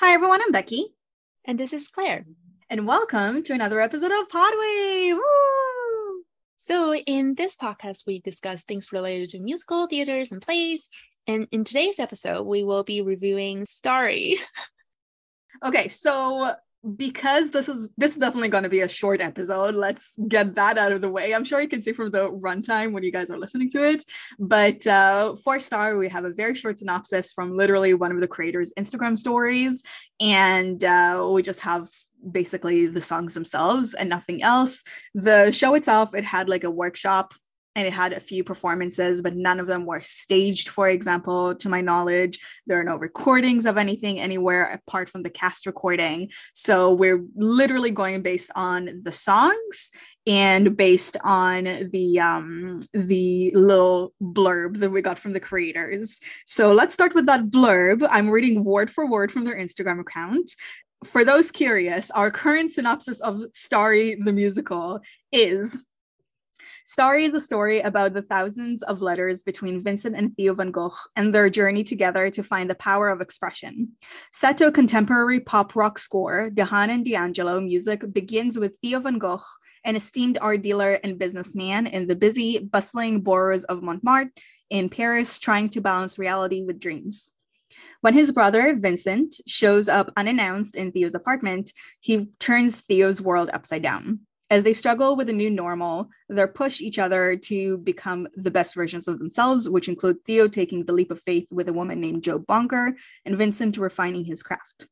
Hi, everyone. I'm Becky. And this is Claire. And welcome to another episode of Podway. Woo! So, in this podcast, we discuss things related to musical theaters and plays. And in today's episode, we will be reviewing Starry. Okay, so because this is this is definitely going to be a short episode let's get that out of the way. I'm sure you can see from the runtime when you guys are listening to it but uh, for star we have a very short synopsis from literally one of the creators instagram stories and uh, we just have basically the songs themselves and nothing else. The show itself it had like a workshop and it had a few performances, but none of them were staged, for example, to my knowledge. There are no recordings of anything anywhere apart from the cast recording. So we're literally going based on the songs and based on the um the little blurb that we got from the creators. So let's start with that blurb. I'm reading word for word from their Instagram account. For those curious, our current synopsis of Starry the musical is Starry is a story about the thousands of letters between Vincent and Theo van Gogh and their journey together to find the power of expression. Set to a contemporary pop rock score, DeHaan and D'Angelo music begins with Theo van Gogh, an esteemed art dealer and businessman in the busy, bustling boroughs of Montmartre in Paris, trying to balance reality with dreams. When his brother, Vincent, shows up unannounced in Theo's apartment, he turns Theo's world upside down. As they struggle with a new normal, they're push each other to become the best versions of themselves, which include Theo taking the leap of faith with a woman named Jo Bonger and Vincent refining his craft.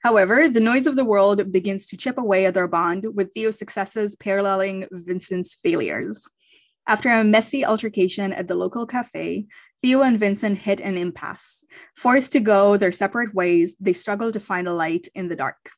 However, the noise of the world begins to chip away at their bond, with Theo's successes paralleling Vincent's failures. After a messy altercation at the local cafe, Theo and Vincent hit an impasse. Forced to go their separate ways, they struggle to find a light in the dark.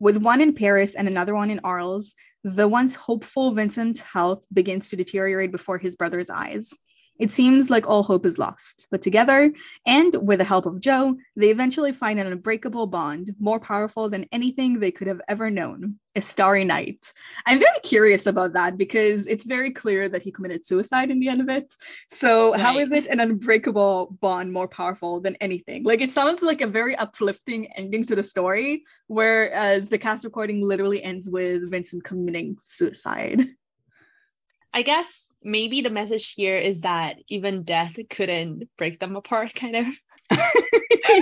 With one in Paris and another one in Arles, the once hopeful Vincent's health begins to deteriorate before his brother's eyes. It seems like all hope is lost, but together, and with the help of Joe, they eventually find an unbreakable bond more powerful than anything they could have ever known a starry night. I'm very curious about that because it's very clear that he committed suicide in the end of it. So, right. how is it an unbreakable bond more powerful than anything? Like, it sounds like a very uplifting ending to the story, whereas the cast recording literally ends with Vincent committing suicide. I guess maybe the message here is that even death couldn't break them apart, kind of.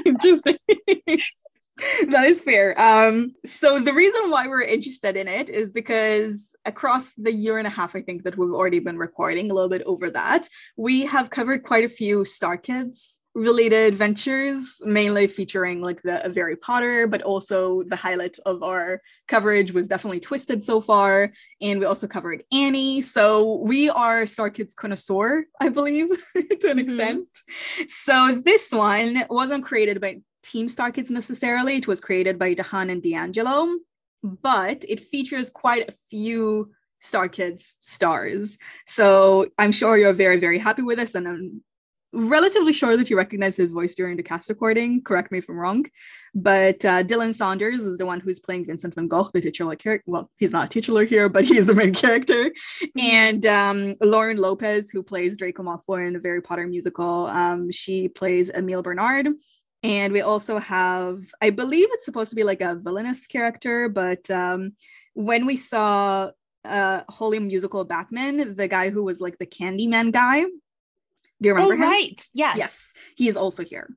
Interesting. that is fair. Um, so the reason why we're interested in it is because across the year and a half, I think that we've already been recording a little bit over that, we have covered quite a few Star Kids related ventures, mainly featuring like the Harry Potter, but also the highlight of our coverage was definitely Twisted so far. And we also covered Annie. So we are Star Kids connoisseur, I believe, to an mm-hmm. extent. So this one wasn't created by Team Star Kids necessarily. It was created by DeHaan and D'Angelo, but it features quite a few Star Kids stars. So I'm sure you're very, very happy with this. And I'm relatively sure that you recognize his voice during the cast recording. Correct me if I'm wrong. But uh, Dylan Saunders is the one who's playing Vincent van Gogh, the titular character. Well, he's not a titular here, but he's the main character. Mm-hmm. And um, Lauren Lopez, who plays Draco Malfoy in the Harry Potter musical, um, she plays Emile Bernard. And we also have, I believe it's supposed to be like a villainous character, but um, when we saw uh, Holy Musical Batman, the guy who was like the Candyman guy, do you remember oh, him? Right. Yes. Yes. He is also here.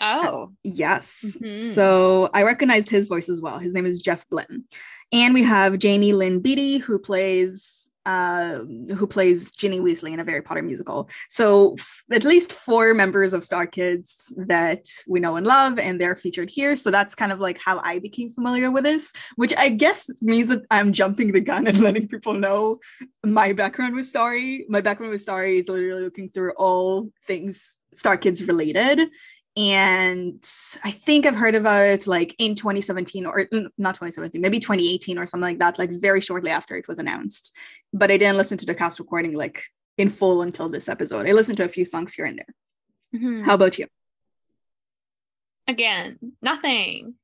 Oh. Uh, yes. Mm-hmm. So I recognized his voice as well. His name is Jeff Blim. And we have Jamie Lynn Beatty, who plays uh, who plays Ginny Weasley in a Harry Potter musical. So f- at least four members of Star Kids that we know and love, and they're featured here. So that's kind of like how I became familiar with this, which I guess means that I'm jumping the gun and letting people know my background with Starry. My background with Starry is literally looking through all things Star Kids related and I think I've heard about like in 2017 or not 2017, maybe 2018 or something like that, like very shortly after it was announced. But I didn't listen to the cast recording like in full until this episode. I listened to a few songs here and there. Mm-hmm. How about you? Again, nothing.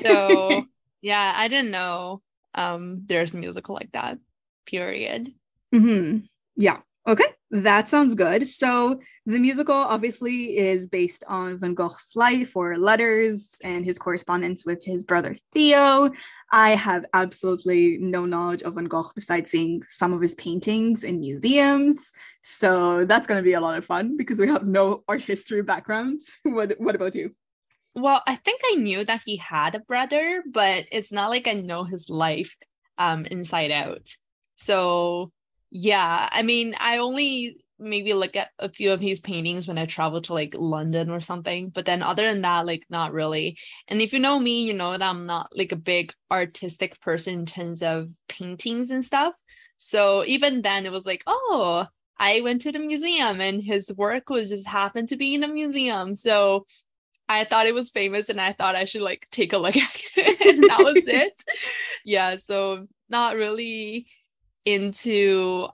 So yeah, I didn't know um there's a musical like that. Period. Mm-hmm. Yeah. Okay, that sounds good. So the musical obviously is based on Van Gogh's life or letters and his correspondence with his brother Theo. I have absolutely no knowledge of Van Gogh besides seeing some of his paintings in museums. So that's going to be a lot of fun because we have no art history background. what What about you? Well, I think I knew that he had a brother, but it's not like I know his life um inside out. So yeah, I mean, I only maybe look at a few of his paintings when I travel to like London or something. But then other than that, like not really. And if you know me, you know that I'm not like a big artistic person in terms of paintings and stuff. So even then it was like, oh, I went to the museum and his work was just happened to be in a museum. So I thought it was famous and I thought I should like take a look at it. and that was it. Yeah. So not really into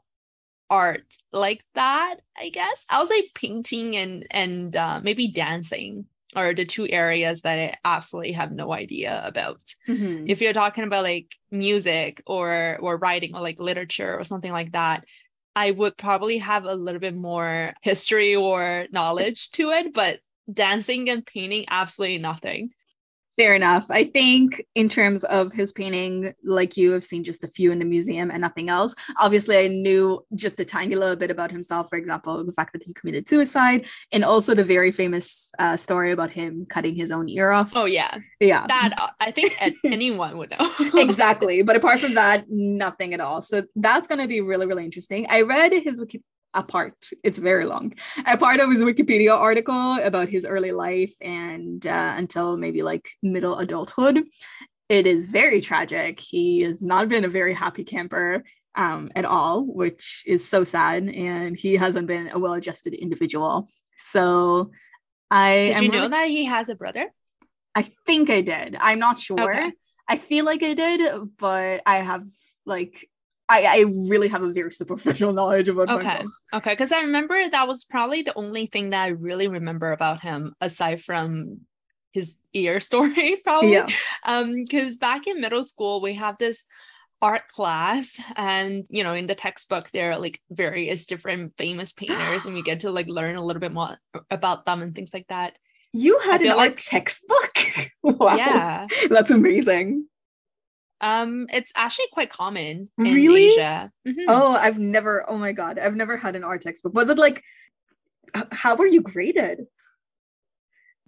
art like that i guess. I was like painting and and uh, maybe dancing are the two areas that i absolutely have no idea about. Mm-hmm. if you're talking about like music or or writing or like literature or something like that i would probably have a little bit more history or knowledge to it but dancing and painting absolutely nothing Fair enough. I think in terms of his painting, like you have seen just a few in the museum and nothing else. Obviously, I knew just a tiny little bit about himself. For example, the fact that he committed suicide, and also the very famous uh, story about him cutting his own ear off. Oh yeah, yeah. That uh, I think anyone would know. exactly, but apart from that, nothing at all. So that's going to be really, really interesting. I read his wiki a part. It's very long. A part of his Wikipedia article about his early life and uh, until maybe like middle adulthood. It is very tragic. He has not been a very happy camper um, at all, which is so sad. And he hasn't been a well-adjusted individual. So I did you know really- that he has a brother? I think I did. I'm not sure. Okay. I feel like I did, but I have like I, I really have a very superficial knowledge about okay. Okay because i remember that was probably the only thing that i really remember about him aside from his ear story probably. Yeah. um because back in middle school we have this art class and you know in the textbook there are like various different famous painters and we get to like learn a little bit more about them and things like that. You had an art like, textbook? Wow. Yeah. That's amazing um, it's actually quite common in really? Asia. Mm-hmm. Oh, I've never. Oh my god, I've never had an art textbook. Was it like? How were you graded?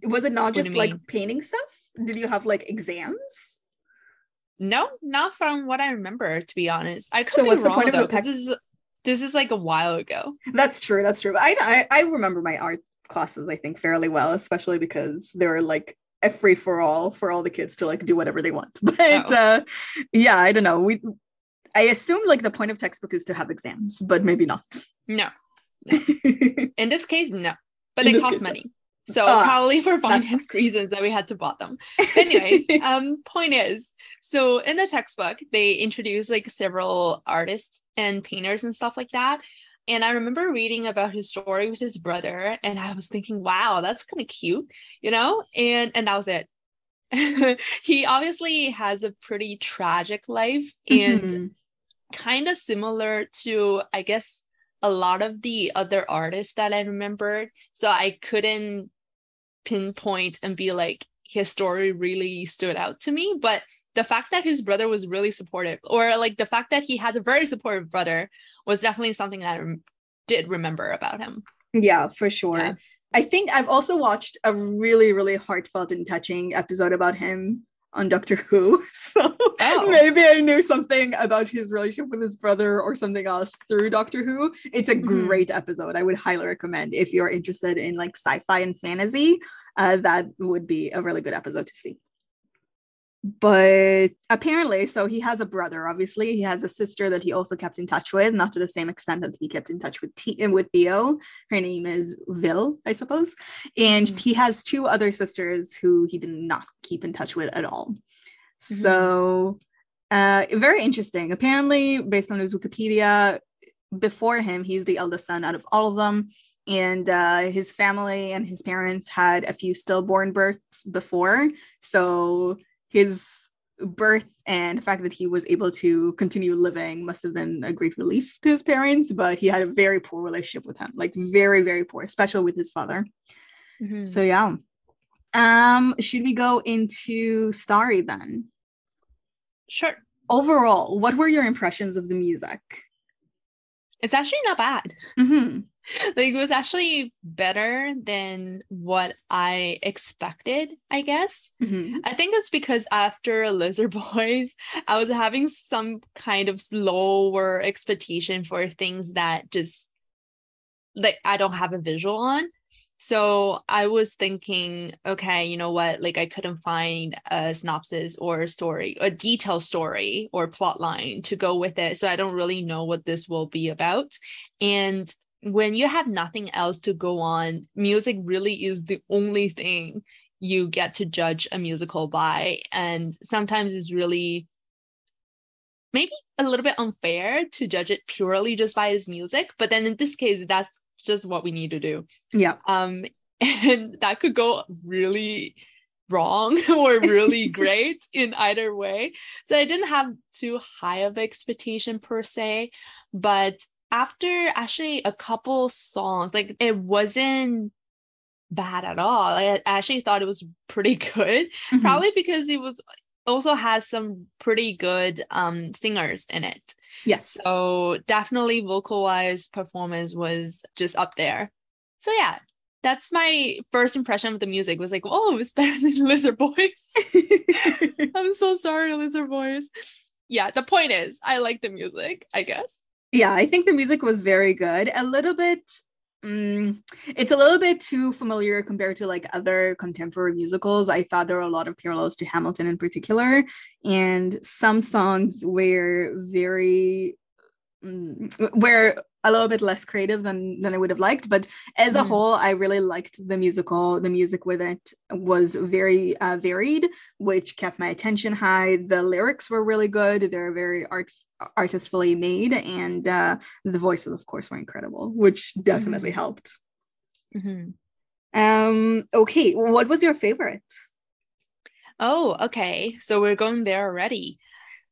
Was it not just like painting stuff? Did you have like exams? No, not from what I remember. To be honest, I could so what's wrong, the point though, of the This is this is like a while ago. That's true. That's true. I, I I remember my art classes. I think fairly well, especially because there were like a free for all for all the kids to like do whatever they want. But oh. uh, yeah, I don't know. We I assume like the point of textbook is to have exams, but maybe not. No. no. In this case, no. But In they cost case, money. No. So uh, probably for finance reasons that we had to bought them. Anyways, um, point is, so in the textbook, they introduce like several artists and painters and stuff like that. And I remember reading about his story with his brother, and I was thinking, wow, that's kind of cute, you know? And and that was it. he obviously has a pretty tragic life and mm-hmm. kind of similar to, I guess, a lot of the other artists that I remembered. So I couldn't pinpoint and be like, his story really stood out to me. But the fact that his brother was really supportive, or like the fact that he has a very supportive brother, was definitely something that I did remember about him. Yeah, for sure. Yeah. I think I've also watched a really, really heartfelt and touching episode about him on Doctor Who. So oh. maybe I knew something about his relationship with his brother or something else through Doctor Who. It's a mm-hmm. great episode. I would highly recommend if you're interested in like sci-fi and fantasy. Uh, that would be a really good episode to see but apparently so he has a brother obviously. He has a sister that he also kept in touch with not to the same extent that he kept in touch with T- with theo. Her name is vil i suppose. And mm-hmm. he has two other sisters who he did not keep in touch with at all. Mm-hmm. so uh very interesting. Apparently based on his wikipedia before him he's the eldest son out of all of them. And uh, his family and his parents had a few stillborn births before. So his birth and the fact that he was able to continue living must have been a great relief to his parents, but he had a very poor relationship with him, like very, very poor, especially with his father. Mm-hmm. So yeah. Um, should we go into Starry then? Sure. Overall, what were your impressions of the music? It's actually not bad. Mm-hmm. like it was actually better than what I expected, I guess. Mm-hmm. I think it's because after Lizard Boys, I was having some kind of lower expectation for things that just like I don't have a visual on. So I was thinking, okay, you know what? Like I couldn't find a synopsis or a story, a detailed story or plot line to go with it. So I don't really know what this will be about. And when you have nothing else to go on, music really is the only thing you get to judge a musical by. And sometimes it's really maybe a little bit unfair to judge it purely just by its music. But then in this case, that's just what we need to do. Yeah. Um, and that could go really wrong or really great in either way. So I didn't have too high of expectation per se, but after actually a couple songs, like it wasn't bad at all. I actually thought it was pretty good, mm-hmm. probably because it was also has some pretty good um singers in it. Yes. So definitely vocal wise performance was just up there. So yeah, that's my first impression of the music was like, oh, it's better than Lizard Boys. I'm so sorry, Lizard Boys. Yeah, the point is I like the music, I guess yeah i think the music was very good a little bit um, it's a little bit too familiar compared to like other contemporary musicals. I thought there were a lot of parallels to hamilton in particular and some songs were very um, were a little bit less creative than than I would have liked. But as mm. a whole, I really liked the musical. The music with it was very uh, varied, which kept my attention high. The lyrics were really good. They're very art artistfully made, and uh, the voices, of course, were incredible, which definitely mm. helped. Mm-hmm. Um. Okay. What was your favorite? Oh, okay. So we're going there already.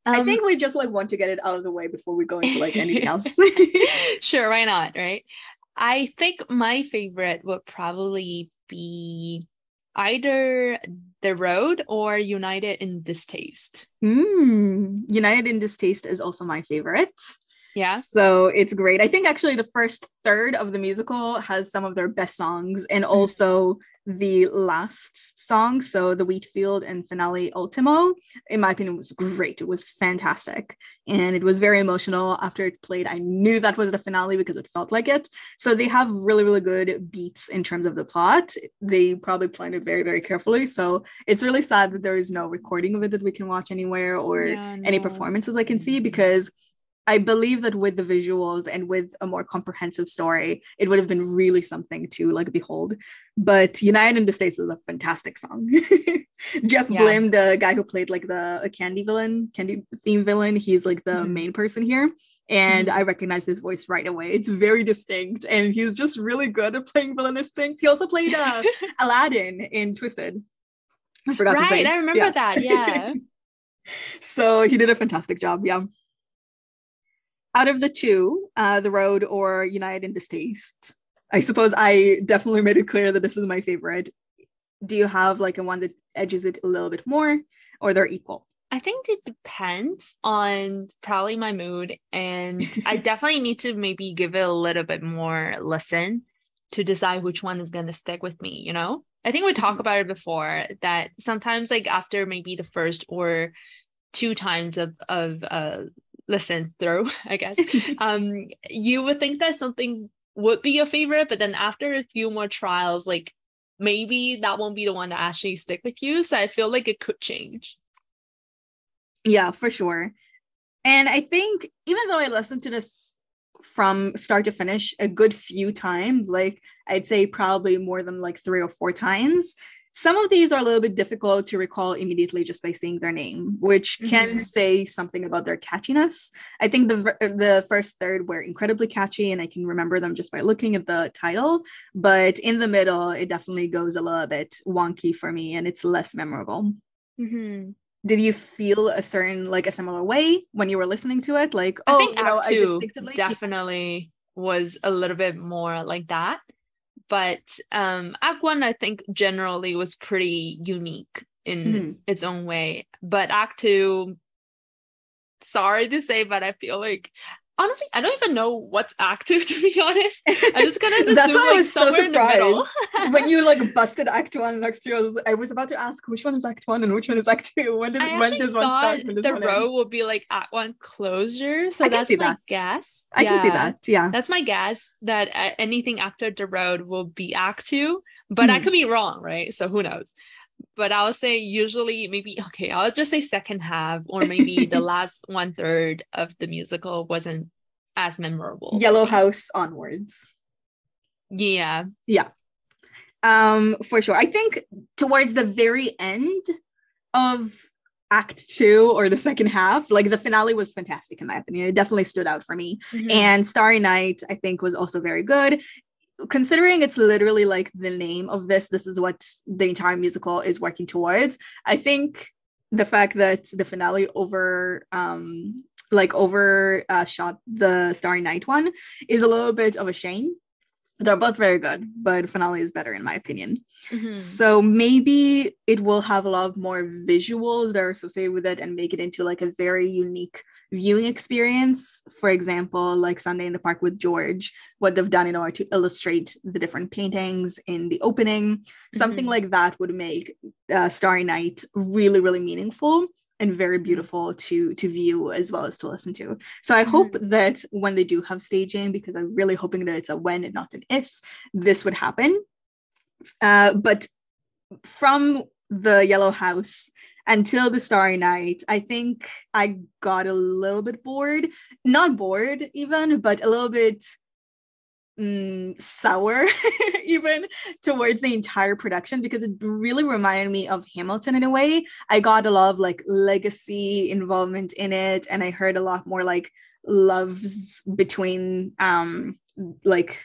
Um, I think we just like want to get it out of the way before we go into like anything else. sure, why not? Right. I think my favorite would probably be either The Road or United in Distaste. Mm, United in Distaste is also my favorite. Yeah. So it's great. I think actually the first third of the musical has some of their best songs and mm. also the last song, so the Wheatfield and finale Ultimo, in my opinion, was great. It was fantastic. And it was very emotional after it played. I knew that was the finale because it felt like it. So they have really, really good beats in terms of the plot. They probably planned it very, very carefully. So it's really sad that there is no recording of it that we can watch anywhere or yeah, no. any performances I can see because I believe that with the visuals and with a more comprehensive story, it would have been really something to like behold. But United in Distaste is a fantastic song. Jeff yeah. Blim, the guy who played like the candy villain, candy theme villain, he's like the mm-hmm. main person here. And mm-hmm. I recognize his voice right away. It's very distinct, and he's just really good at playing villainous things. He also played uh, Aladdin in Twisted. I forgot right, to say. I remember yeah. that. Yeah. so he did a fantastic job. Yeah out of the two, uh, The Road or United in Distaste, I suppose I definitely made it clear that this is my favorite. Do you have like a one that edges it a little bit more or they're equal? I think it depends on probably my mood. And I definitely need to maybe give it a little bit more listen to decide which one is going to stick with me, you know? I think we talked mm-hmm. about it before that sometimes, like, after maybe the first or two times of, of uh, listen through, I guess, um, you would think that something would be your favorite, but then after a few more trials, like maybe that won't be the one to actually stick with you. So I feel like it could change. Yeah, for sure. And I think even though I listened to this from start to finish a good few times, like I'd say probably more than like three or four times, some of these are a little bit difficult to recall immediately just by seeing their name, which can mm-hmm. say something about their catchiness. I think the the first third were incredibly catchy, and I can remember them just by looking at the title. But in the middle, it definitely goes a little bit wonky for me, and it's less memorable. Mm-hmm. did you feel a certain like a similar way when you were listening to it? Like, I oh, you know, I distinctively definitely was a little bit more like that. But um Act One, I think generally was pretty unique in Mhm. its own way. But Act Two, sorry to say, but I feel like honestly, I don't even know what's Act Two to be honest. I just kind of That's assume why I was so somewhere in the middle. when you like busted Act One next to Two, I was, about to ask which one is Act One and which one is Act Two. When did when does one start? When does the one row end? will be like Act One closure. So I can that's see my that. guess. I can see that. Yeah. That's my guess that uh, anything after the road will be act two, but I Hmm. could be wrong, right? So who knows? But I'll say usually maybe okay, I'll just say second half or maybe the last one third of the musical wasn't as memorable. Yellow. House onwards. Yeah. Yeah. Um, for sure. I think towards the very end of Act Two or the second half, like the finale was fantastic in my opinion. It definitely stood out for me. Mhm. And Starry Night, I think, was also very good. Considering it's literally like the name of this, this is what the entire musical is working towards. I think the fact that the finale over um like over uh, shot the Starry Night one is a little bit of a shame. They're both very good, but finale is better in my opinion. Mhm. So maybe it will have a lot more visuals that are associated with it and make it into like a very unique viewing experience. For example, like Sunday in the Park with George, what they've done in order to illustrate the different paintings in the opening. Something Mhm. like that would make uh, Starry Night really, really meaningful and very beautiful to to view as well as to listen to. So I hope that when they do have staging, because I'm really hoping that it's a when and not an if, this would happen. Uh, but from the Yellow House until the Starry Night, I think I got a little bit bored. Not bored even, but a little bit mm, sour even towards the entire production because it really reminded me of Hamilton in a way. I got a lot of like legacy involvement in it, and I heard a lot more like loves between um like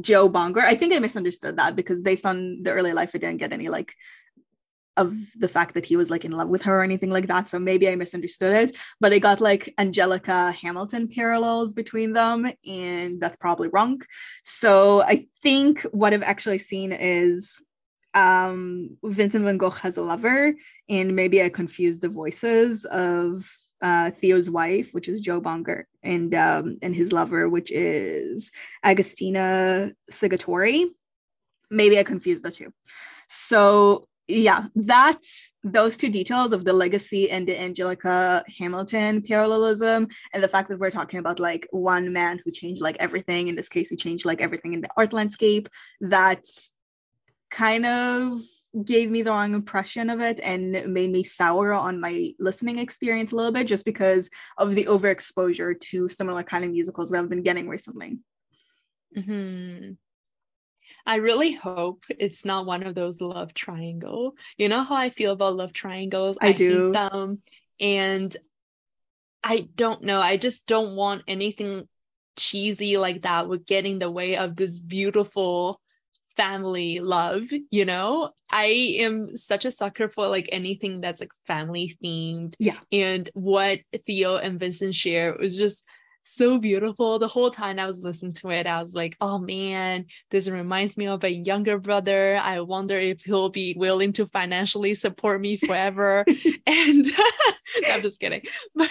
Joe Bonger. I think I misunderstood that because based on the early life, I didn't get any like of the fact that he was like in love with her or anything like that. So maybe I misunderstood it, but I got like Angelica Hamilton parallels between them, and that's probably wrong. So I think what I've actually seen is um Vincent van Gogh has a lover, and maybe I confused the voices of uh Theo's wife, which is Joe Bonger, and um and his lover, which is Agostina Segatori. Maybe I confused the two. So yeah, that those two details of the legacy and the Angelica Hamilton parallelism, and the fact that we're talking about like one man who changed like everything. In this case, he changed like everything in the art landscape. That kind of gave me the wrong impression of it and made me sour on my listening experience a little bit just because of the overexposure to similar kind of musicals that I've been getting recently. Mhm. I really hope it's not one of those love triangle. You know how I feel about love triangles? I do. them. And I don't know. I just don't want anything cheesy like that would get in the way of this beautiful family love, you know? I am such a sucker for like anything that's like family themed. Yeah. And what Theo and Vincent share was just so beautiful. The whole time I was listening to it, I was like, oh man, this reminds me of a younger brother. I wonder if he'll be willing to financially support me forever. and I'm just kidding. But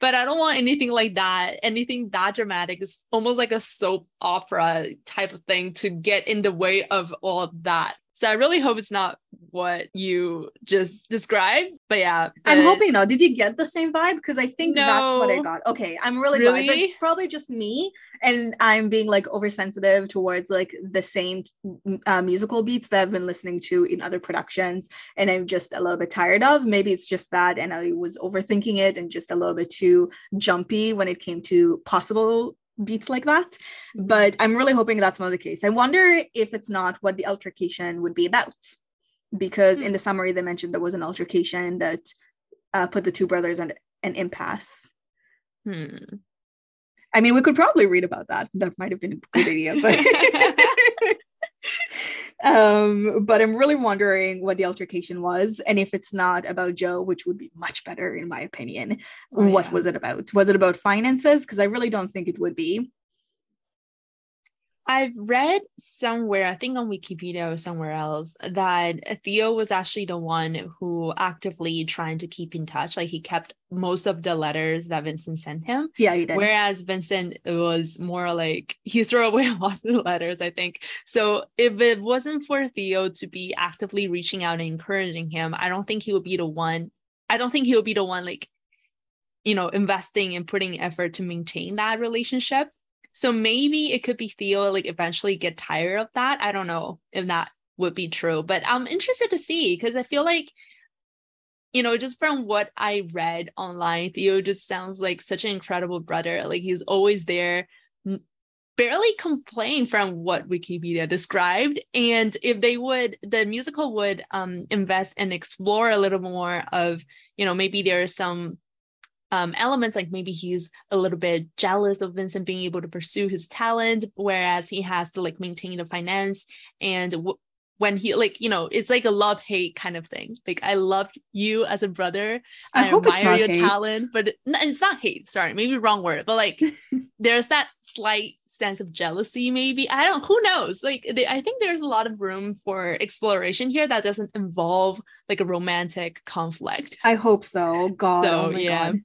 but I don't want anything like that. Anything that dramatic is almost like a soap opera type of thing to get in the way of all of that. So I really hope it's not what you just described. But yeah. I'm hoping not. Did you get the same vibe? Because I think that's what I got. Okay, I'm really, glad. Really? It's probably just me, and I'm being like oversensitive towards like the same uh, musical beats that I've been listening to in other productions, and I'm just a little bit tired of. Maybe it's just that, and I was overthinking it and just a little bit too jumpy when it came to possible beats like that. But I'm really hoping that's not the case. I wonder if it's not what the altercation would be about because in the summary they mentioned there was an altercation that uh, put the two brothers in an impasse. Hmm. I mean, we could probably read about that. That might have been a good idea, but um, but I'm really wondering what the altercation was, and if it's not about Joe, which would be much better in my opinion. Oh, what yeah. was it about? Was it about finances? Because I really don't think it would be. I've read somewhere, I think on Wikipedia or somewhere else, that Theo was actually the one who actively trying to keep in touch. Like he kept most of the letters that Vincent sent him. Yeah, he did. Whereas Vincent was more like he threw away a lot of the letters, I think. So if it wasn't for Theo to be actively reaching out and encouraging him, I don't think he would be the one. I don't think he would be the one like, you know, investing and putting effort to maintain that relationship so maybe it could be Theo like eventually get tired of that. I don't know if that would be true, but I'm interested to see because I feel like, you know, just from what I read online, Theo just sounds like such an incredible brother. Like he's always there, barely complain from what Wikipedia described. And if they would, the musical would um, invest and explore a little more of, you know, maybe there's some um, elements like maybe he's a little bit jealous of Vincent being able to pursue his talent, whereas he has to like maintain the finance. And w- when he like you know it's like a love hate kind of thing. Like I love you as a brother. I, I admire your hate. talent, but it's not hate. Sorry, maybe wrong word, but like there's that slight sense of jealousy maybe i don't who knows like they, i think there's a lot of room for exploration here that doesn't involve like a romantic conflict i hope so god so, oh my yeah. god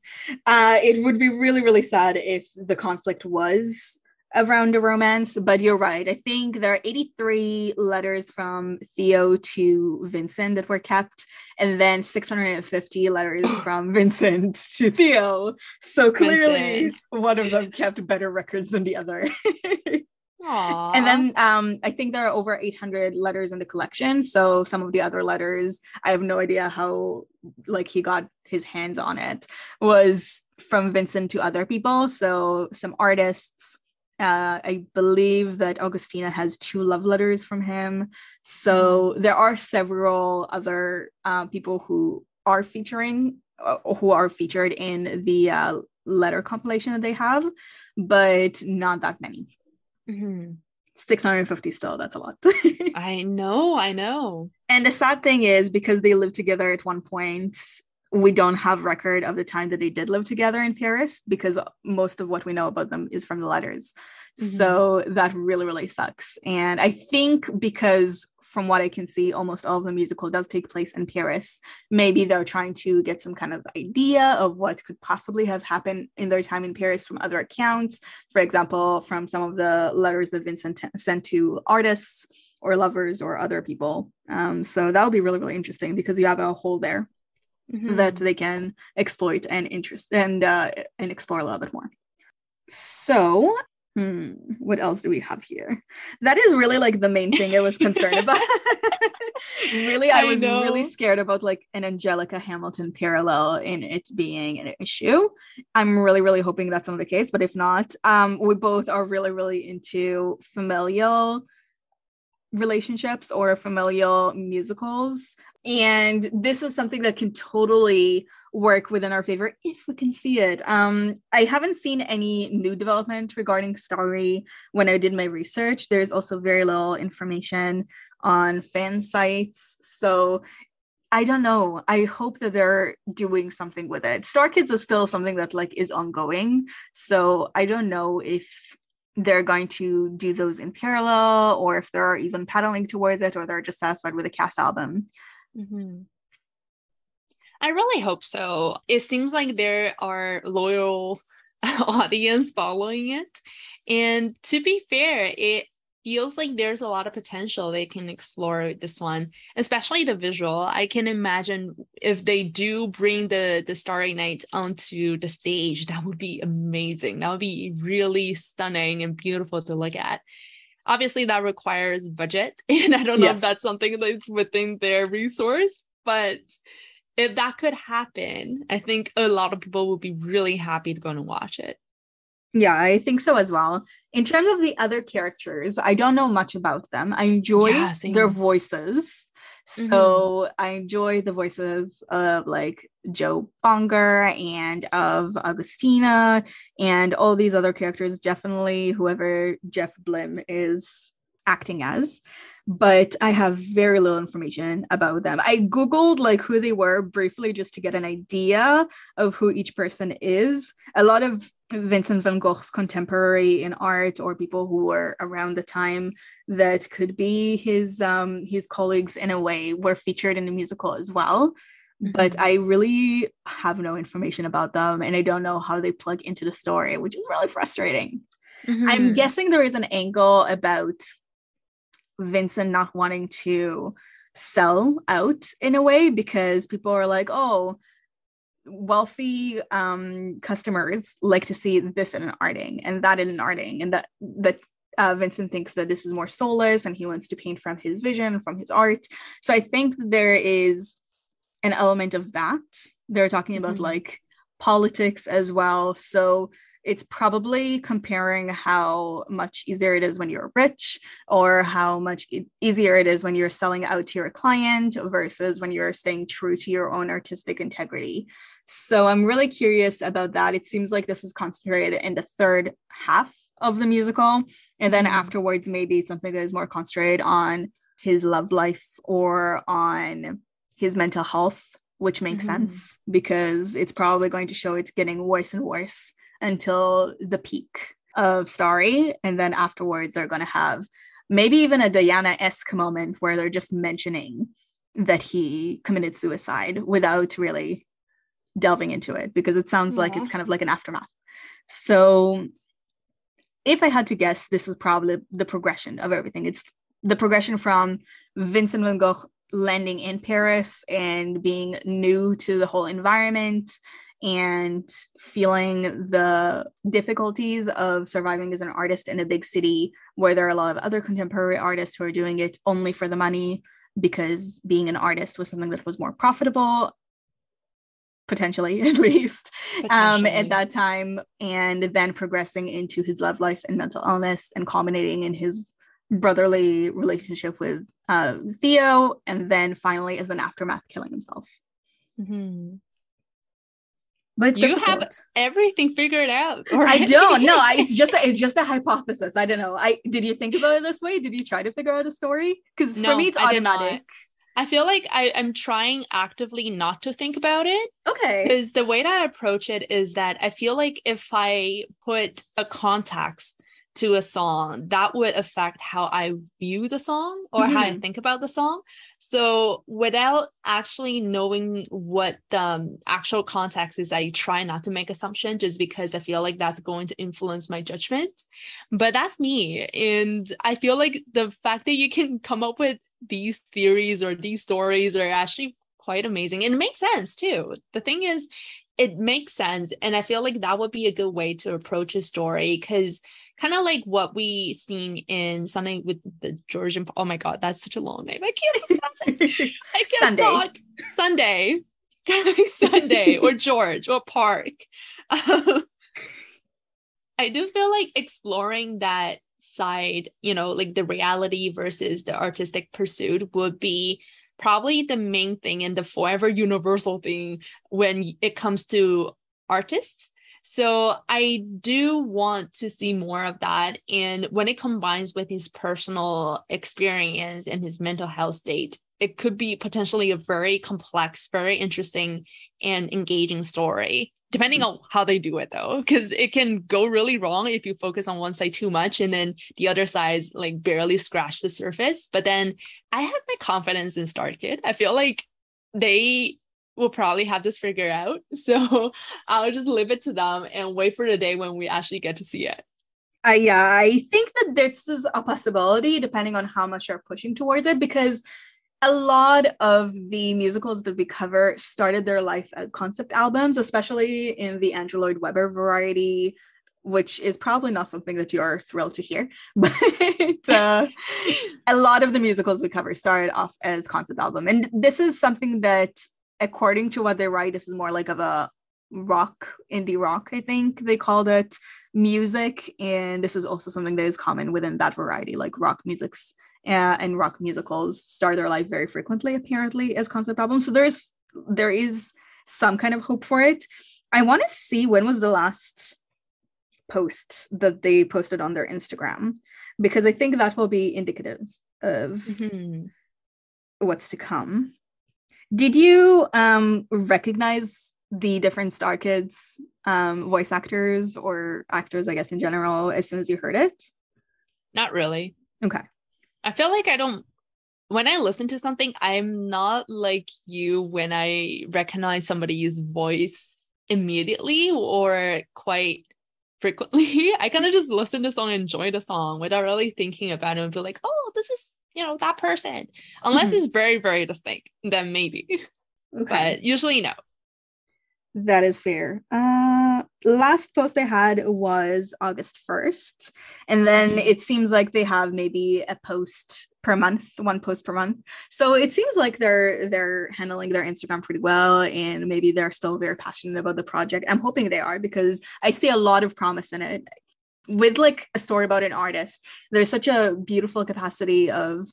uh it would be really really sad if the conflict was around a romance, but you're right. I think there are 83 letters from Theo to Vincent that were kept, and then 650 letters from Vincent to Theo. So clearly, Vincent. one of them kept better records than the other. and then um, I think there are over 800 letters in the collection. So some of the other letters, I have no idea how like he got his hands on it, was from Vincent to other people. So some artists, uh, I believe that Augustina has two love letters from him. So mm. there are several other uh, people who are featuring, uh, who are featured in the uh, letter compilation that they have, but not that many. Mm-hmm. 650 still, that's a lot. I know, I know. And the sad thing is because they lived together at one point, we don't have record of the time that they did live together in Paris because most of what we know about them is from the letters. Mm-hmm. So that really, really sucks. And I think because from what I can see, almost all of the musical does take place in Paris. Maybe they're trying to get some kind of idea of what could possibly have happened in their time in Paris from other accounts. For example, from some of the letters that Vincent sent to artists or lovers or other people. Um, so that would be really, really interesting because you have a hole there mm-hmm. that they can exploit and interest and uh, and explore a little bit more. So Hmm, what else do we have here? That is really like the main thing I was concerned about. really, I, I was know. really scared about like an Angelica Hamilton parallel in it being an issue. I'm really, really hoping that's not the case, but if not, um, we both are really, really into familial relationships or familial musicals. And this is something that can totally work within our favor if we can see it. Um, I haven't seen any new development regarding Starry when I did my research. There's also very little information on fan sites. So I don't know. I hope that they're doing something with it. Star Kids is still something that like is ongoing. So I don't know if they're going to do those in parallel or if they're even paddling towards it or they're just satisfied with a cast album. Mm-hmm. I really hope so. It seems like there are loyal audience following it. And to be fair, it feels like there's a lot of potential they can explore this one, especially the visual. I can imagine if they do bring the the Starry Night onto the stage, that would be amazing. That would be really stunning and beautiful to look at. Obviously, that requires budget, and I don't know yes. if that's something that's within their resource, but if that could happen, I think a lot of people would be really happy to go and watch it. Yeah, I think so as well. In terms of the other characters, I don't know much about them. I enjoy yeah, their voices. So mm-hmm. I enjoy the voices of like Joe Bonger and of Augustina and all these other characters. Definitely whoever Jeff Blim is acting as but I have very little information about them. I Googled like who they were briefly just to get an idea of who each person is. A lot of Vincent van Gogh's contemporary in art or people who were around the time that could be his um his colleagues in a way were featured in the musical as well. Mm-hmm. But I really have no information about them and I don't know how they plug into the story, which is really frustrating. Mm-hmm. I'm guessing there is an angle about Vincent not wanting to sell out in a way because people are like, oh, wealthy um, customers like to see this in an arting and that in an arting, and that that uh, Vincent thinks that this is more soulless and he wants to paint from his vision, from his art. So I think there is an element of that. They're talking about mm-hmm. like politics as well. So it's probably comparing how much easier it is when you're rich or how much easier it is when you're selling out to your client versus when you're staying true to your own artistic integrity. So I'm really curious about that. It seems like this is concentrated in the third half of the musical. And then afterwards, maybe something that is more concentrated on his love life or on his mental health, which makes mm-hmm. sense because it's probably going to show it's getting worse and worse until the peak of Starry. And then afterwards, they're going to have maybe even a Diana esque moment where they're just mentioning that he committed suicide without really delving into it because it sounds yeah. like it's kind of like an aftermath. So, if I had to guess, this is probably the progression of everything. It's the progression from Vincent van Gogh landing in Paris and being new to the whole environment and feeling the difficulties of surviving as an artist in a big city where there are a lot of other contemporary artists who are doing it only for the money because being an artist was something that was more profitable potentially at least um, at that time and then progressing into his love life and mental illness and culminating in his brotherly relationship with uh, theo and then finally as an aftermath killing himself. Mm-hmm. But you difficult. have everything figured out already. i don't. No it's just a, it's just a hypothesis. I don't know. I did you think about it this way? Did you try to figure out a story? Because no, for me it's automatic I feel like I, I'm trying actively not to think about it. Okay. Because the way that I approach it is that I feel like if I put a context to a song, that would affect how I view the song or mm-hmm. how I mm-hmm. think about the song. So without actually knowing what the um, actual context is, I try not to make assumption just because I feel like that's going to influence my judgment. But that's me. And I feel like the fact that you can come up with these theories or these stories are actually quite amazing. And it makes sense too. The thing is, it makes sense. And I feel like that would be a good way to approach a story because kind of like what we seen in Sunday with the Georgian. Oh my God, that's such a long name. I can't. I can't Sunday. talk. Sunday, kind of like Sunday or George or Park. Um, I do feel like exploring that side, you know, like the reality versus the artistic pursuit would be probably the main thing and the forever universal thing when it comes to artists so I do want to see more of that. And when it combines with his personal experience and his mental health state, it could be potentially a very complex, very interesting, and engaging story. Depending on how they do it, though, because it can go really wrong if you focus on one side too much and then the other side's like barely scratch the surface. But then I have my confidence in Star Kid. I feel like they will probably have this figured out. So I'll just leave it to them and wait for the day when we actually get to see it. Yeah, I think that this is a possibility depending on how much you're pushing towards it because a lot of the musicals that we cover started their life as concept albums, especially in the Andrew Lloyd Webber variety, which is probably not something that you're thrilled to hear. But uh, a lot of the musicals we cover started off as concept album. And this is something that according to what they write, this is more like of a rock, indie rock, I think they called it music. And this is also something that is common within that variety, like rock music's uh, and rock musicals start their life very frequently, apparently, as concept albums. So there is there is some kind of hope for it. I want to see when was the last post that they posted on their Instagram because I think that will be indicative of Mhm. what's to come. Did you um, recognize the different Star Kids um, voice actors or actors, I guess, in general, as soon as you heard it? Not really. Okay. I feel like I don't when I listen to something, I'm not like you when I recognize somebody's voice immediately or quite frequently. I kind of just listen to song, enjoy the song without really thinking about it and feel like, oh, this is, you know, that person. Unless Mhm. it's very, very distinct, then maybe. Okay. But usually no. That is fair. Uh, last post they had was August 1st. And then it seems like they have maybe a post per month, one post per month. So it seems like they're they're handling their Instagram pretty well and maybe they're still very passionate about the project. I'm hoping they are because I see a lot of promise in it. With like a story about an artist, there's such a beautiful capacity of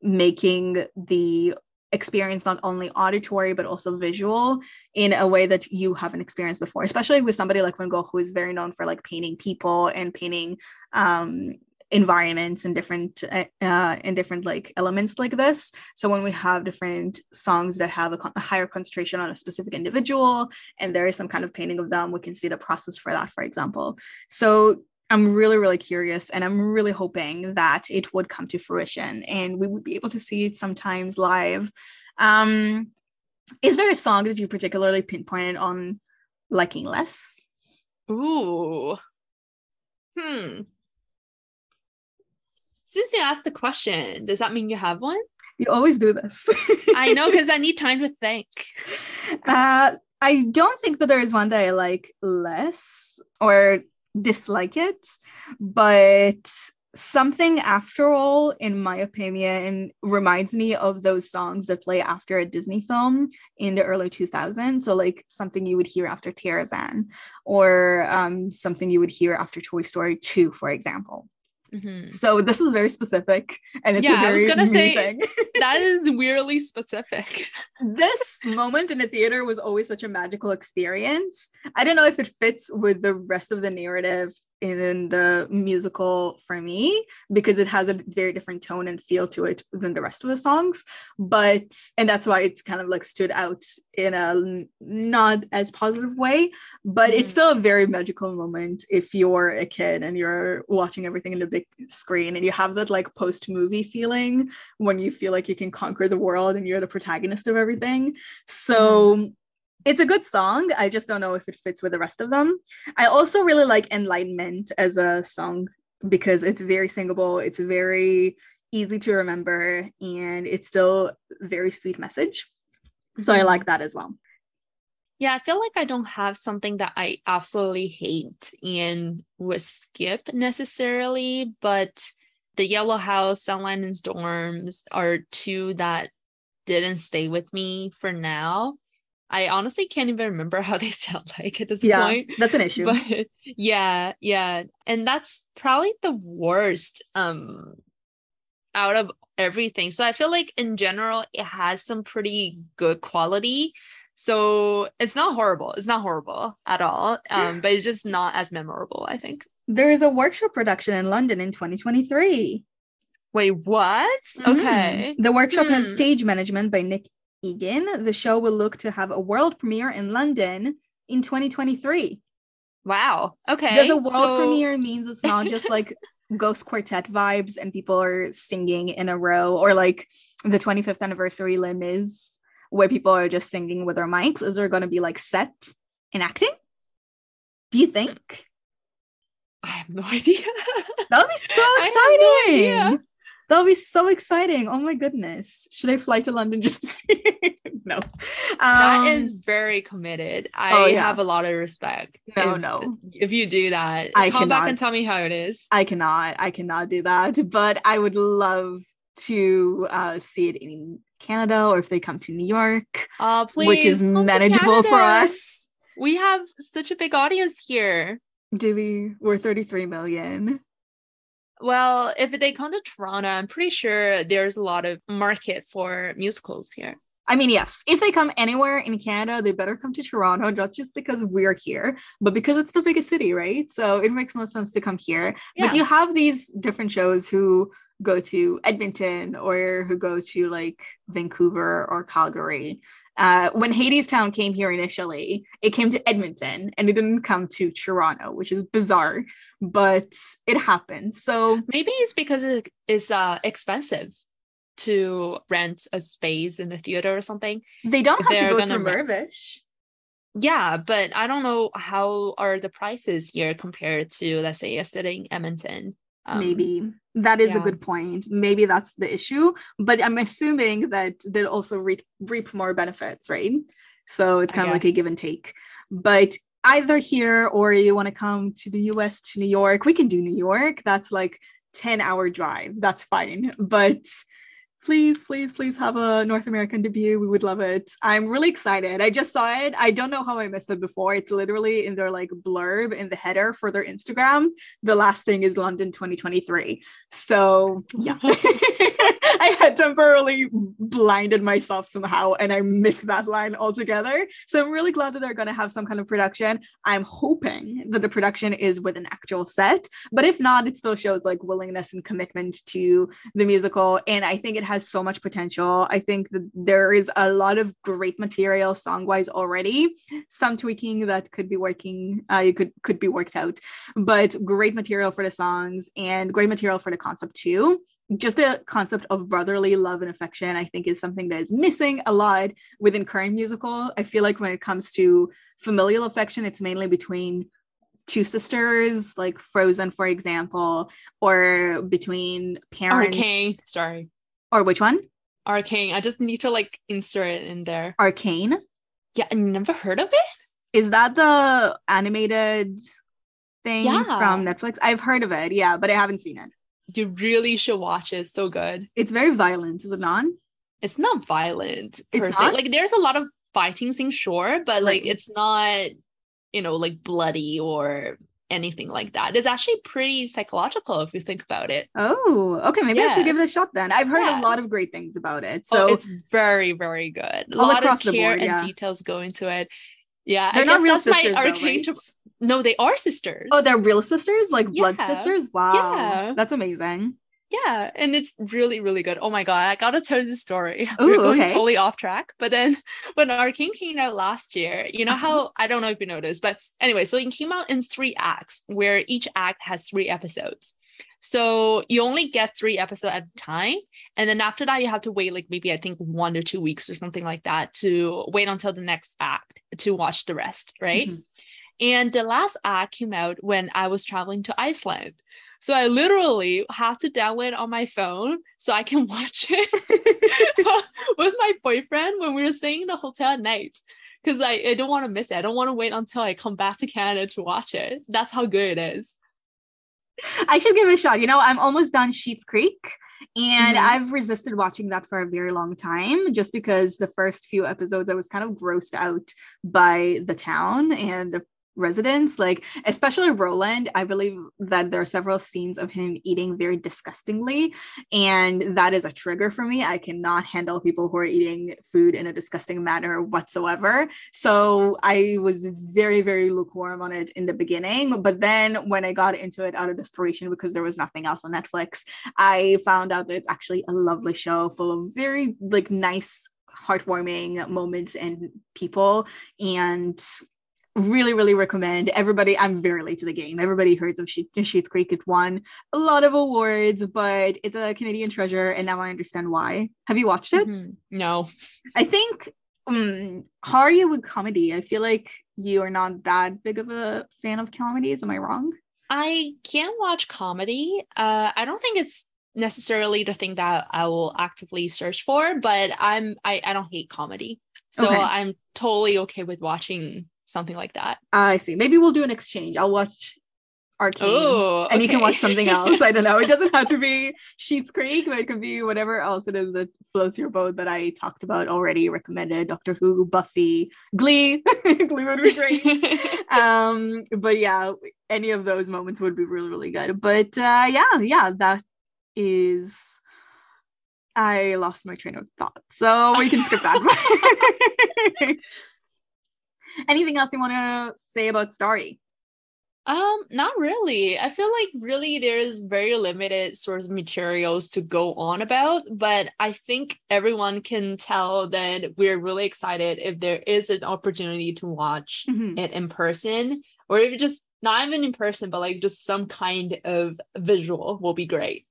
making the experience not only auditory but also visual in a way that you haven't experienced before, especially with somebody like Van Gogh, who is very known for like painting people and painting um, environments and different uh, uh, and different like elements like this. So when we have different songs that have a, a higher concentration on a specific individual, and there is some kind of painting of them, we can see the process for that, for example. So I'm really, really curious, and I'm really hoping that it would come to fruition, and we would be able to see it sometimes live. Um, is there a song that you particularly pinpointed on liking less? Ooh. Hmm. Since you asked the question, does that mean you have one? You always do this. I know because I need time to think. uh, I don't think that there is one that I like less or dislike it, but something after all, in my opinion, reminds me of those songs that play after a Disney film in the early 2000s. So, like something you would hear after Tarzan, or um, something you would hear after Toy Story 2, for example. Mhm. So, this is very specific, and it's Yeah, a I was gonna say- thing. That is weirdly specific. this moment in a theater was always such a magical experience. I don't know if it fits with the rest of the narrative in the musical for me because it has a very different tone and feel to it than the rest of the songs. But and that's why it's kind of like stood out in a not as positive way. But it's Mhm. still a very magical moment if you're a kid and you're watching everything in the big screen and you have that like post movie feeling when you feel like you can conquer the world and you're the protagonist of everything. So it's a good song. I just don't know if it fits with the rest of them. I also really like Enlightenment as a song because it's very singable, it's very easy to remember, and it's still a very sweet message. So I Mhm. like that as well. Yeah, I feel like I don't have something that I absolutely hate and would skip necessarily, but the Yellow House, Sunlight and Storms are two that didn't stay with me for now. I honestly can't even remember how they sound like at this Yeah, point. that's an issue. But yeah, yeah. And that's probably the worst um out of everything. So I feel like in general it has some pretty good quality. So it's not horrible. It's not horrible at all. Um, but it's just not as memorable, I think. there is a workshop production in London in 2023. Wait, what? Mhm. Okay. The workshop has Hmm. stage management by Nick Egan. The show will look to have a world premiere in London in 2023. Wow. Okay. Does a world so- premiere means it's not just like ghost quartet vibes and people are singing in a row or like the 25th anniversary Les Mis where people are just singing with their mics? Is there going to be like set and acting? Do you think? I have no idea. That would be so I have no exciting. That would be so exciting. Oh my goodness. Should I fly to London just to see? no. that Um, is very committed. I oh, yeah. have a lot of respect. No, if, no. If you do that, I come back and tell me how it is. I cannot. I cannot do that. But I would love to uh, see it in Canada or if they come to New York, Uh, please, which is manageable for us. We have such a big audience here. Do we? We're 33 million. Well, if they come to Toronto, I'm pretty sure there's a lot of market for musicals here. I mean, yes, if they come anywhere in Canada, they better come to Toronto, not just because we're here, but because it's the biggest city, right? So it makes most sense to come here. Yeah. But you have these different shows who go to Edmonton or who go to like Vancouver or Calgary. Uh, when Hadestown came here initially, it came to Edmonton and it didn't come to Toronto, which is bizarre, but it happened. So Maybe it's because it is uh expensive to rent a space in a theater or something. they don't have to go through rent- Yeah, but I don't know how are the prices here compared to let's say a city in Edmonton. Um, Maybe that is a good point. Maybe that's the issue, but I'm assuming that they'll also reap, reap more benefits, right? So it's I kind of like a give and take. But either here or you want to come to the US to New York, we can do New York. That's like 10 hour drive. That's fine. But please, please, please have a North American debut. We would love it. I'm really excited. I just saw it. I don't know how I missed it before. It's literally in their like blurb in the header for their Instagram. The last thing is London 2023. So yeah. I had temporarily blinded myself somehow and I missed that line altogether. So I'm really glad that they're going to have some kind of production. I'm hoping that the production is with an actual set, but if not, it still shows like willingness and commitment to the musical. And I think it has so much potential. I think that there is a lot of great material song wise already, some tweaking that could be working, uh, could could be worked out, but great material for the songs and great material for the concept too just the concept of brotherly love and affection i think is something that is missing a lot within current musical i feel like when it comes to familial affection it's mainly between two sisters like frozen for example or between parents Arcane. Sorry. or which one Arcane. I just need to like insert it in there. arcane Yeah, I never heard of it. is that the animated thing Yeah. from netflix i've heard of it yeah but i haven't seen it You really should watch it. It's so good. it's very violent is it not It's not violent It's per se. not? Like there's a lot of fighting scenes, sure, but like Right. it's not, you know, like bloody or anything like that. It's actually pretty psychological if you think about it. oh okay maybe i should give it a shot then i've heard Yeah. a lot of great things about it So so it's very, very good. A All lot across of the board, yeah. and details go into it. Yeah, they're I not real my sisters though, arcane. right? No, they are sisters. Oh, they're real sisters, like blood sisters. Wow, Yeah. that's amazing. Yeah, and it's really, really good. Oh my god, I gotta tell you the story. Ooh, We're going okay. totally off track. But then when Arcane came out last year, you know Uh-huh. how I don't know if you noticed, but anyway, so it came out in three acts where each act has three episodes. So you only get three episodes at a time. And then after that, you have to wait like maybe I think one or two weeks or something like that to wait until the next act to watch the rest, right? Mhm. And the last act came out when I was traveling to Iceland. So I literally have to download it on my phone so I can watch it with my boyfriend when we were staying in the hotel at night. Because I, I don't want to miss it. I don't want to wait until I come back to Canada to watch it. That's how good it is. I should give it a shot. You know, I'm almost done Schitt's Creek, and Mhm. I've resisted watching that for a very long time, just because the first few episodes I was kind of grossed out by the town and the residents like especially roland i believe that there are several scenes of him eating very disgustingly and that is a trigger for me. I cannot handle people who are eating food in a disgusting manner whatsoever. So i was very very lukewarm on it in the beginning but then when i got into it out of desperation because there was nothing else on netflix i found out that it's actually a lovely show full of very like nice heartwarming moments and people and really really recommend everybody i'm very late to the game everybody heard of she- Schitt's Creek it won a lot of awards but it's a canadian treasure and now i understand why have you watched it Mhm. No. i think um, how are you with comedy i feel like you are not that big of a fan of comedies am i wrong I can watch comedy. Uh, I don't think it's necessarily the thing that I will actively search for, but I'm I, I don't hate comedy. So Okay. I'm totally okay with watching something like that. i see maybe we'll do an exchange i'll watch arcane Oh, and you can watch something else. I don't know. It doesn't have to be Schitt's Creek, but it could be whatever else it is that floats your boat that I talked about already. Recommended Doctor Who, Buffy, Glee. Glee would be great. um, but yeah, any of those moments would be really, really good. But uh, yeah, yeah, that is I lost my train of thought, so we can skip that. Anything else you want to say about Starry? Um, not really. I feel like really there's very limited source materials to go on about, but I think everyone can tell that we're really excited if there is an opportunity to watch mm-hmm. it in person, or if just not even in person, but like just some kind of visual will be great.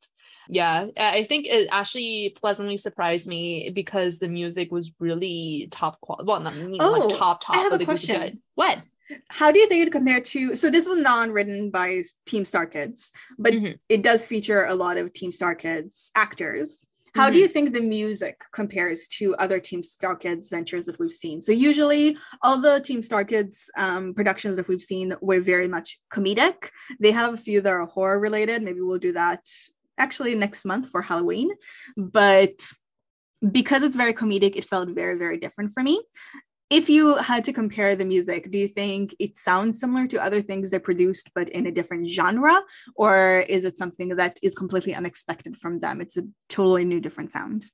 Yeah, I think it actually pleasantly surprised me because the music was really top quality. Well, not I mean, oh, like top top. I have a question. What? How do you think it compared to? So this is non-written by Team Star Kids, but mm-hmm. it does feature a lot of Team Star Kids actors. How mm-hmm. do you think the music compares to other Team Star Kids ventures that we've seen? So usually, all the Team Star Kids um, productions that we've seen were very much comedic. They have a few that are horror related. Maybe we'll do that actually next month for Halloween. But because it's very comedic, it felt very, very different for me if you had to compare the music, do you think it sounds similar to other things they produced, but in a different genre? Or is it something that is completely unexpected from them? It's a totally new, different sound.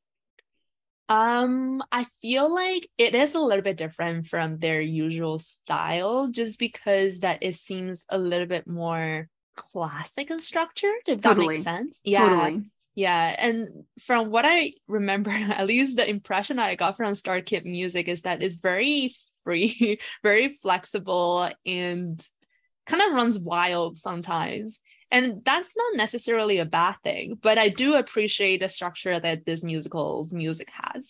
Um, I feel like it is a little bit different from their usual style, just because that it seems a little bit more classic and structured, if totally. that makes sense. Yeah. Totally. Yeah, and from what I remember, at least the impression I got from Star Kid music is that it's very free, very flexible, and kind of runs wild sometimes. And that's not necessarily a bad thing, but I do appreciate the structure that this musical's music has.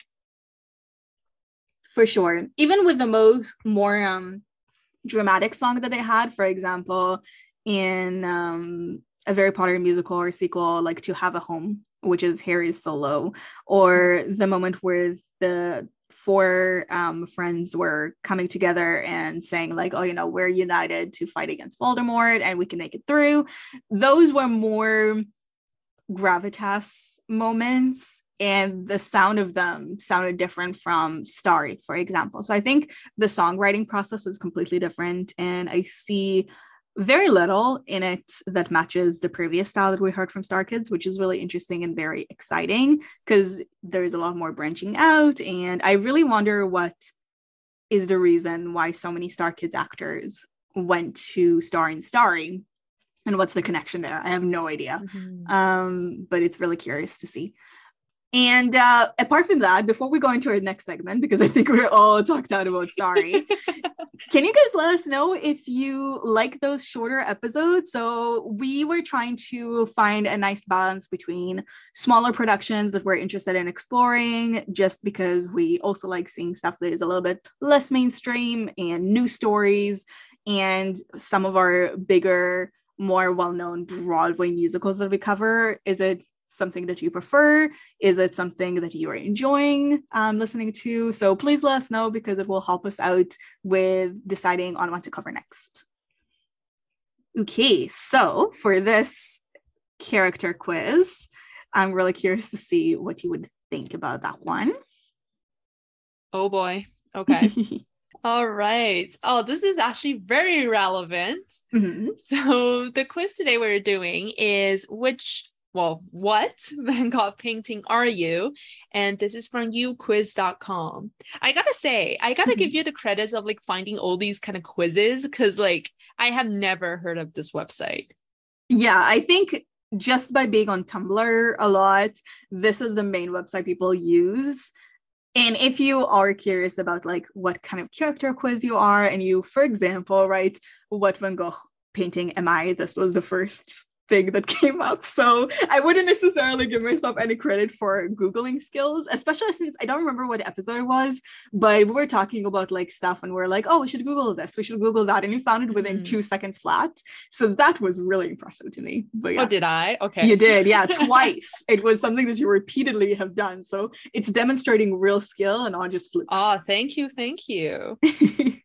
For sure. Even with the most more um dramatic song that they had, for example, in um a Harry Potter musical or sequel like To Have a Home, which is Harry's solo, or the moment where the four um, friends were coming together and saying like, oh, you know, we're united to fight against Voldemort and we can make it through. Those were more gravitas moments and the sound of them sounded different from Starry, for example. So I think the songwriting process is completely different. And I see very little in it that matches the previous style that we heard from Star Kids, which is really interesting and very exciting because there's a lot more branching out. And I really wonder what is the reason why so many Star Kids actors went to star in Starry and what's the connection there. I have no idea. Mm-hmm. Um, but it's really curious to see. And uh, apart from that, before we go into our next segment, because I think we're all talked out about Starry, can you guys let us know if you like those shorter episodes? So we were trying to find a nice balance between smaller productions that we're interested in exploring, just because we also like seeing stuff that is a little bit less mainstream and new stories, and some of our bigger more well-known Broadway musicals that we cover. Is it something that you prefer? Is it something that you are enjoying um, listening to? So please let us know because it will help us out with deciding on what to cover next. Okay, so for this character quiz, I'm really curious to see what you would think about that one. Oh boy. Okay. All right. Oh, this is actually very relevant. Mm-hmm. So, the quiz today we're doing is which well, what Van Gogh painting are you? And this is from uquiz.com. I gotta say, I gotta mm-hmm. give you the credits of like finding all these kind of quizzes because like I have never heard of this website. Yeah, I think just by being on Tumblr a lot, this is the main website people use. And if you are curious about like what kind of character quiz you are, and you, for example, write what Van Gogh painting am I? This was the first thing that came up. So I wouldn't necessarily give myself any credit for Googling skills, especially since I don't remember what episode it was, but we were talking about like stuff and we are like, oh, we should Google this, we should Google that. And you found it within mm-hmm. two seconds flat. So that was really impressive to me. But yeah. Oh, did I? Okay. You did, yeah, twice. it was something that you repeatedly have done. So it's demonstrating real skill and not just flukes. Oh, thank you. Thank you.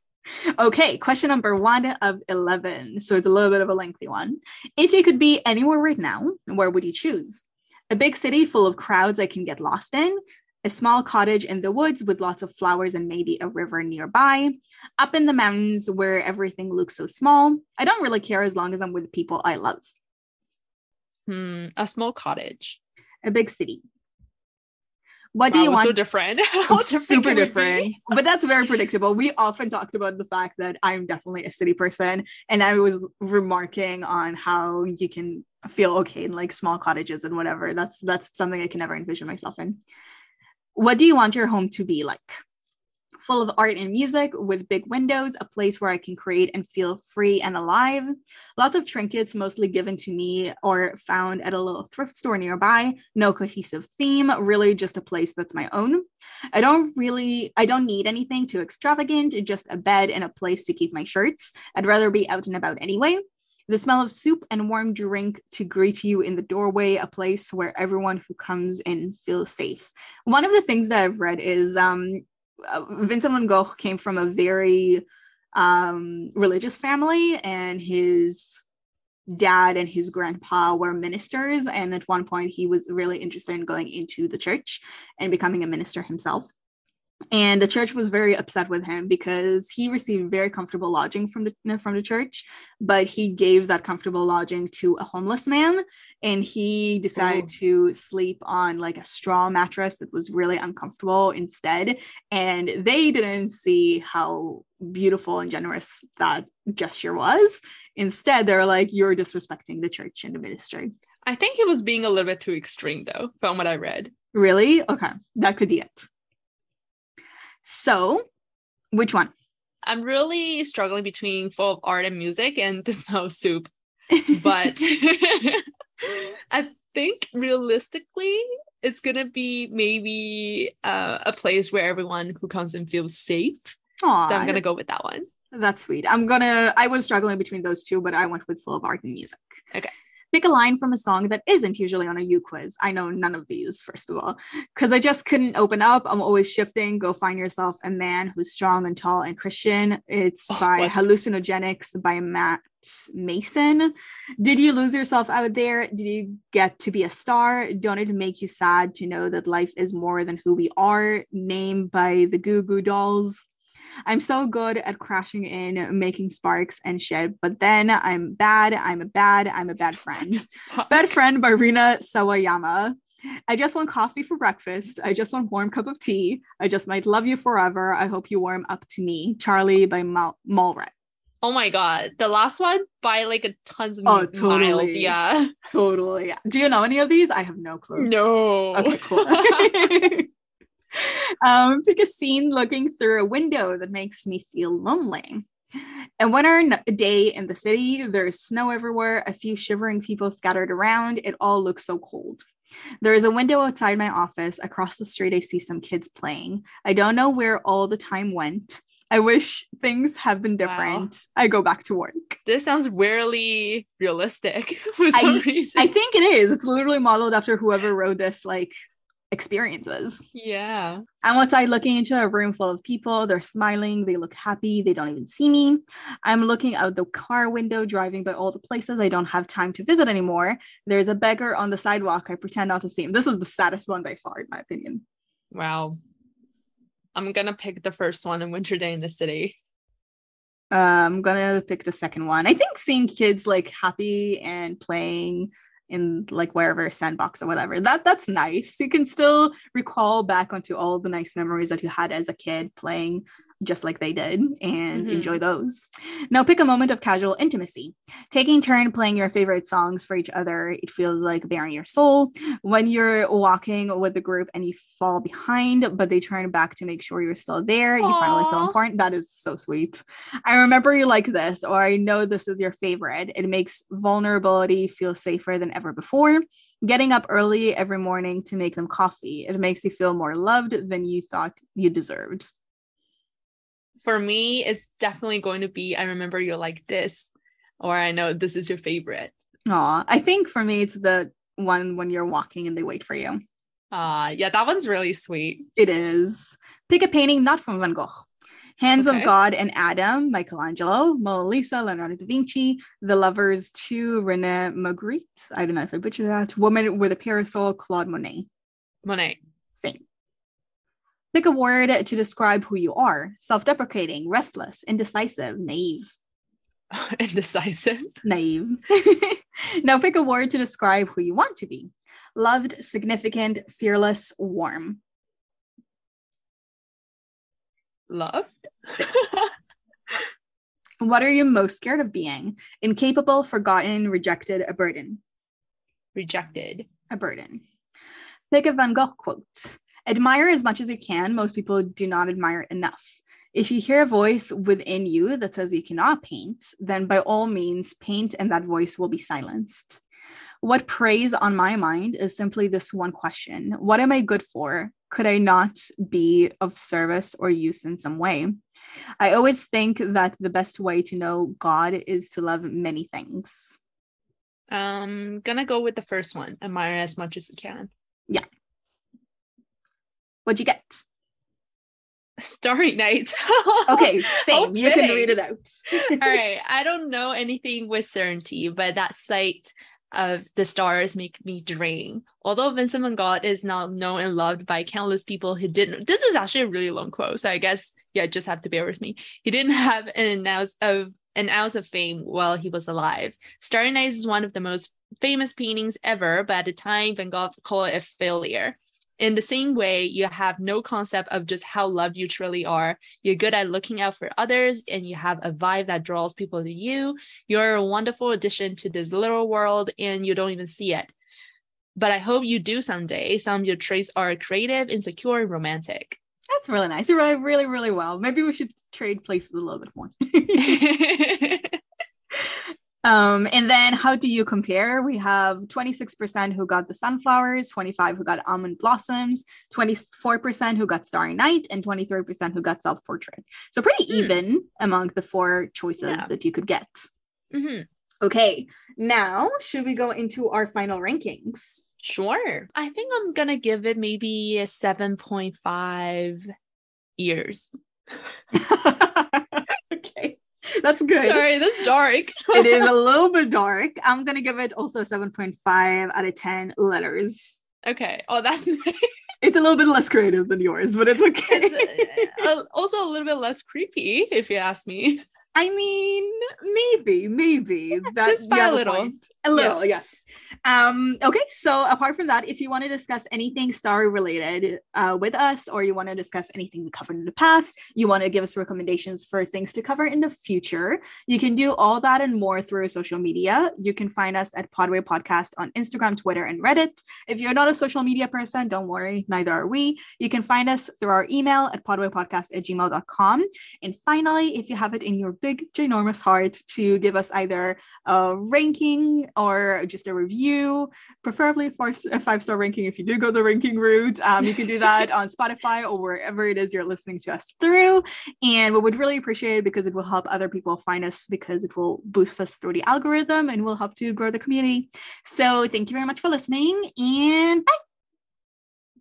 Okay, question number one of 11. So it's a little bit of a lengthy one. If you could be anywhere right now, where would you choose? A big city full of crowds I can get lost in, a small cottage in the woods with lots of flowers and maybe a river nearby, up in the mountains where everything looks so small. I don't really care as long as I'm with people I love. Hmm, a small cottage. A big city. What do Wow, you want? so different. Different super can we be? different but that's very predictable we often talked about the fact that i'm definitely a city person and i was remarking on how you can feel okay in like small cottages and whatever that's that's something i can never envision myself in what do you want your home to be like full of art and music with big windows a place where i can create and feel free and alive lots of trinkets mostly given to me or found at a little thrift store nearby no cohesive theme really just a place that's my own I don't really, I don't need anything too extravagant, just a bed and a place to keep my shirts. I'd rather be out and about anyway. The smell of soup and warm drink to greet you in the doorway, a place where everyone who comes in feels safe. One of the things that I've read is um, Vincent van Gogh came from a very um, religious family, and his dad and his grandpa were ministers and at one point he was really interested in going into the church and becoming a minister himself and the church was very upset with him because he received very comfortable lodging from the from the church but he gave that comfortable lodging to a homeless man and he decided Ooh. to sleep on like a straw mattress that was really uncomfortable instead. And they didn't see how beautiful and generous that gesture was. Instead they're like you're disrespecting the church and the ministry. I think he was being a little bit too extreme though, from what I read. really? Okay. That could be it so which one I'm really struggling between full of art and music and the smell of soup. But I think realistically, it's gonna be maybe uh, a place where everyone who comes in feels safe. Aw, So I'm gonna go with that one. That's sweet. I'm gonna. I was struggling between those two, but I went with full of art and music. Okay. Pick a line from a song that isn't usually on a U quiz. I know none of these, first of all, because I just couldn't open up. I'm always shifting. Go find yourself a man who's strong and tall and Christian. It's Oh, by what? Hallucinogenics by Matt Maeson. Did you lose yourself out there? Did you get to be a star? Don't it make you sad to know that life is more than who we are? Named by the Goo Goo Dolls. I'm so good at crashing in, making sparks and shit, but then I'm bad. I'm a bad. I'm a bad friend. Bad friend by Rina Sawayama. I just want coffee for breakfast. I just want warm cup of tea. I just might love you forever. I hope you warm up to me. Charlie by Mal- Mallrat. Oh my god, the last one by like a tons of Oh, miles. totally. Yeah. Totally. Do you know any of these? I have no clue. No. Okay, cool. um, pick a scene looking through a window that makes me feel lonely. A winter day in the city, there's snow everywhere, a few shivering people scattered around. It all looks so cold. There is a window outside my office. Across the street, I see some kids playing. I don't know where all the time went. I wish things have been different. I go back to work. this sounds weirdly realistic for some I- reason. I think it is. It's literally modeled after whoever wrote this, like experiences. yeah. I'm outside looking into a room full of people. They're smiling. They look happy. They don't even see me. I'm looking out the car window, driving by all the places I don't have time to visit anymore. There's a beggar on the sidewalk. I pretend not to see him. This is the saddest one by far, in my opinion. Wow. I'm gonna pick the first one in Winter Day in the City. Uh, I'm gonna pick the second one. I think seeing kids like happy and playing in like wherever sandbox or whatever that that's nice. You can still recall back onto all the nice memories that you had as a kid playing just like they did and Mhm. enjoy those. Now pick a moment of casual intimacy. Taking turn playing your favorite songs for each other. It feels like bearing your soul. When you're walking with the group and you fall behind, but they turn back to make sure you're still there, you finally feel important. That is so sweet. I remember you like this, or I know this is your favorite. It makes vulnerability feel safer than ever before. Getting up early every morning to make them coffee. It makes you feel more loved than you thought you deserved. For me, it's definitely going to be I remember you like this, or I know this is your favorite. Aw, I think for me, it's the one when you're walking and they wait for you. Uh yeah, that one's really sweet. It is. Pick a painting not from Van Gogh. Hands Okay. of God and Adam, Michelangelo, Mona Lisa, Leonardo da Vinci, The Lovers 2, Rene Magritte. I don't know if I butchered that. Woman with a Parasol, Claude Monet. Monet. Same. Pick a word to describe who you are self deprecating, restless, indecisive, naive. Indecisive. Naive. now pick a word to describe who you want to be loved, significant, fearless, warm. Loved. what are you most scared of being? Incapable, forgotten, rejected, a burden. Rejected. A burden. Pick a Van Gogh quote. Admire as much as you can. Most people do not admire enough. If you hear a voice within you that says you cannot paint, then by all means paint and that voice will be silenced. What preys on my mind is simply this one question What am I good for? Could I not be of service or use in some way? I always think that the best way to know God is to love many things. Um, gonna go with the first one. Admire as much as you can. Yeah. What'd you get? Starry Night. okay, same. You can read it out. All right. I don't know anything with certainty, but that sight of the stars make me dream. Although Vincent van Gogh is now known and loved by countless people who didn't. This is actually a really long quote, so I guess yeah, just have to bear with me. He didn't have an ounce of an ounce of fame while he was alive. Starry Night is one of the most famous paintings ever, but at the time Van Gogh called it a failure. In the same way, you have no concept of just how loved you truly are. You're good at looking out for others and you have a vibe that draws people to you. You're a wonderful addition to this little world and you don't even see it. But I hope you do someday. Some of your traits are creative, insecure, and romantic. That's really nice. You write really, really well. Maybe we should trade places a little bit more. Um, and then how do you compare? We have 26% who got the sunflowers, 25 who got almond blossoms, 24% who got starry night, and 23% who got self-portrait. So pretty mm. even among the four choices yeah. that you could get. Mm-hmm. Okay, now should we go into our final rankings? Sure. I think I'm gonna give it maybe a 7.5 years. That's good. Sorry, that's dark. it is a little bit dark. I'm gonna give it also 7.5 out of 10 letters. Okay. Oh, that's nice. It's a little bit less creative than yours, but it's okay. It's uh, also a little bit less creepy, if you ask me. I mean, maybe, maybe that just by a little, point. a little, yeah. yes. Um, okay, so apart from that, if you want to discuss anything star related uh, with us, or you want to discuss anything we covered in the past, you want to give us recommendations for things to cover in the future, you can do all that and more through social media. You can find us at Podway Podcast on Instagram, Twitter, and Reddit. If you're not a social media person, don't worry, neither are we. You can find us through our email at podwaypodcast at gmail.com. And finally, if you have it in your big, ginormous heart to give us either a ranking or just a review, preferably for a five star ranking if you do go the ranking route. Um, you can do that on Spotify or wherever it is you're listening to us through. And we would really appreciate it because it will help other people find us because it will boost us through the algorithm and will help to grow the community. So thank you very much for listening and bye.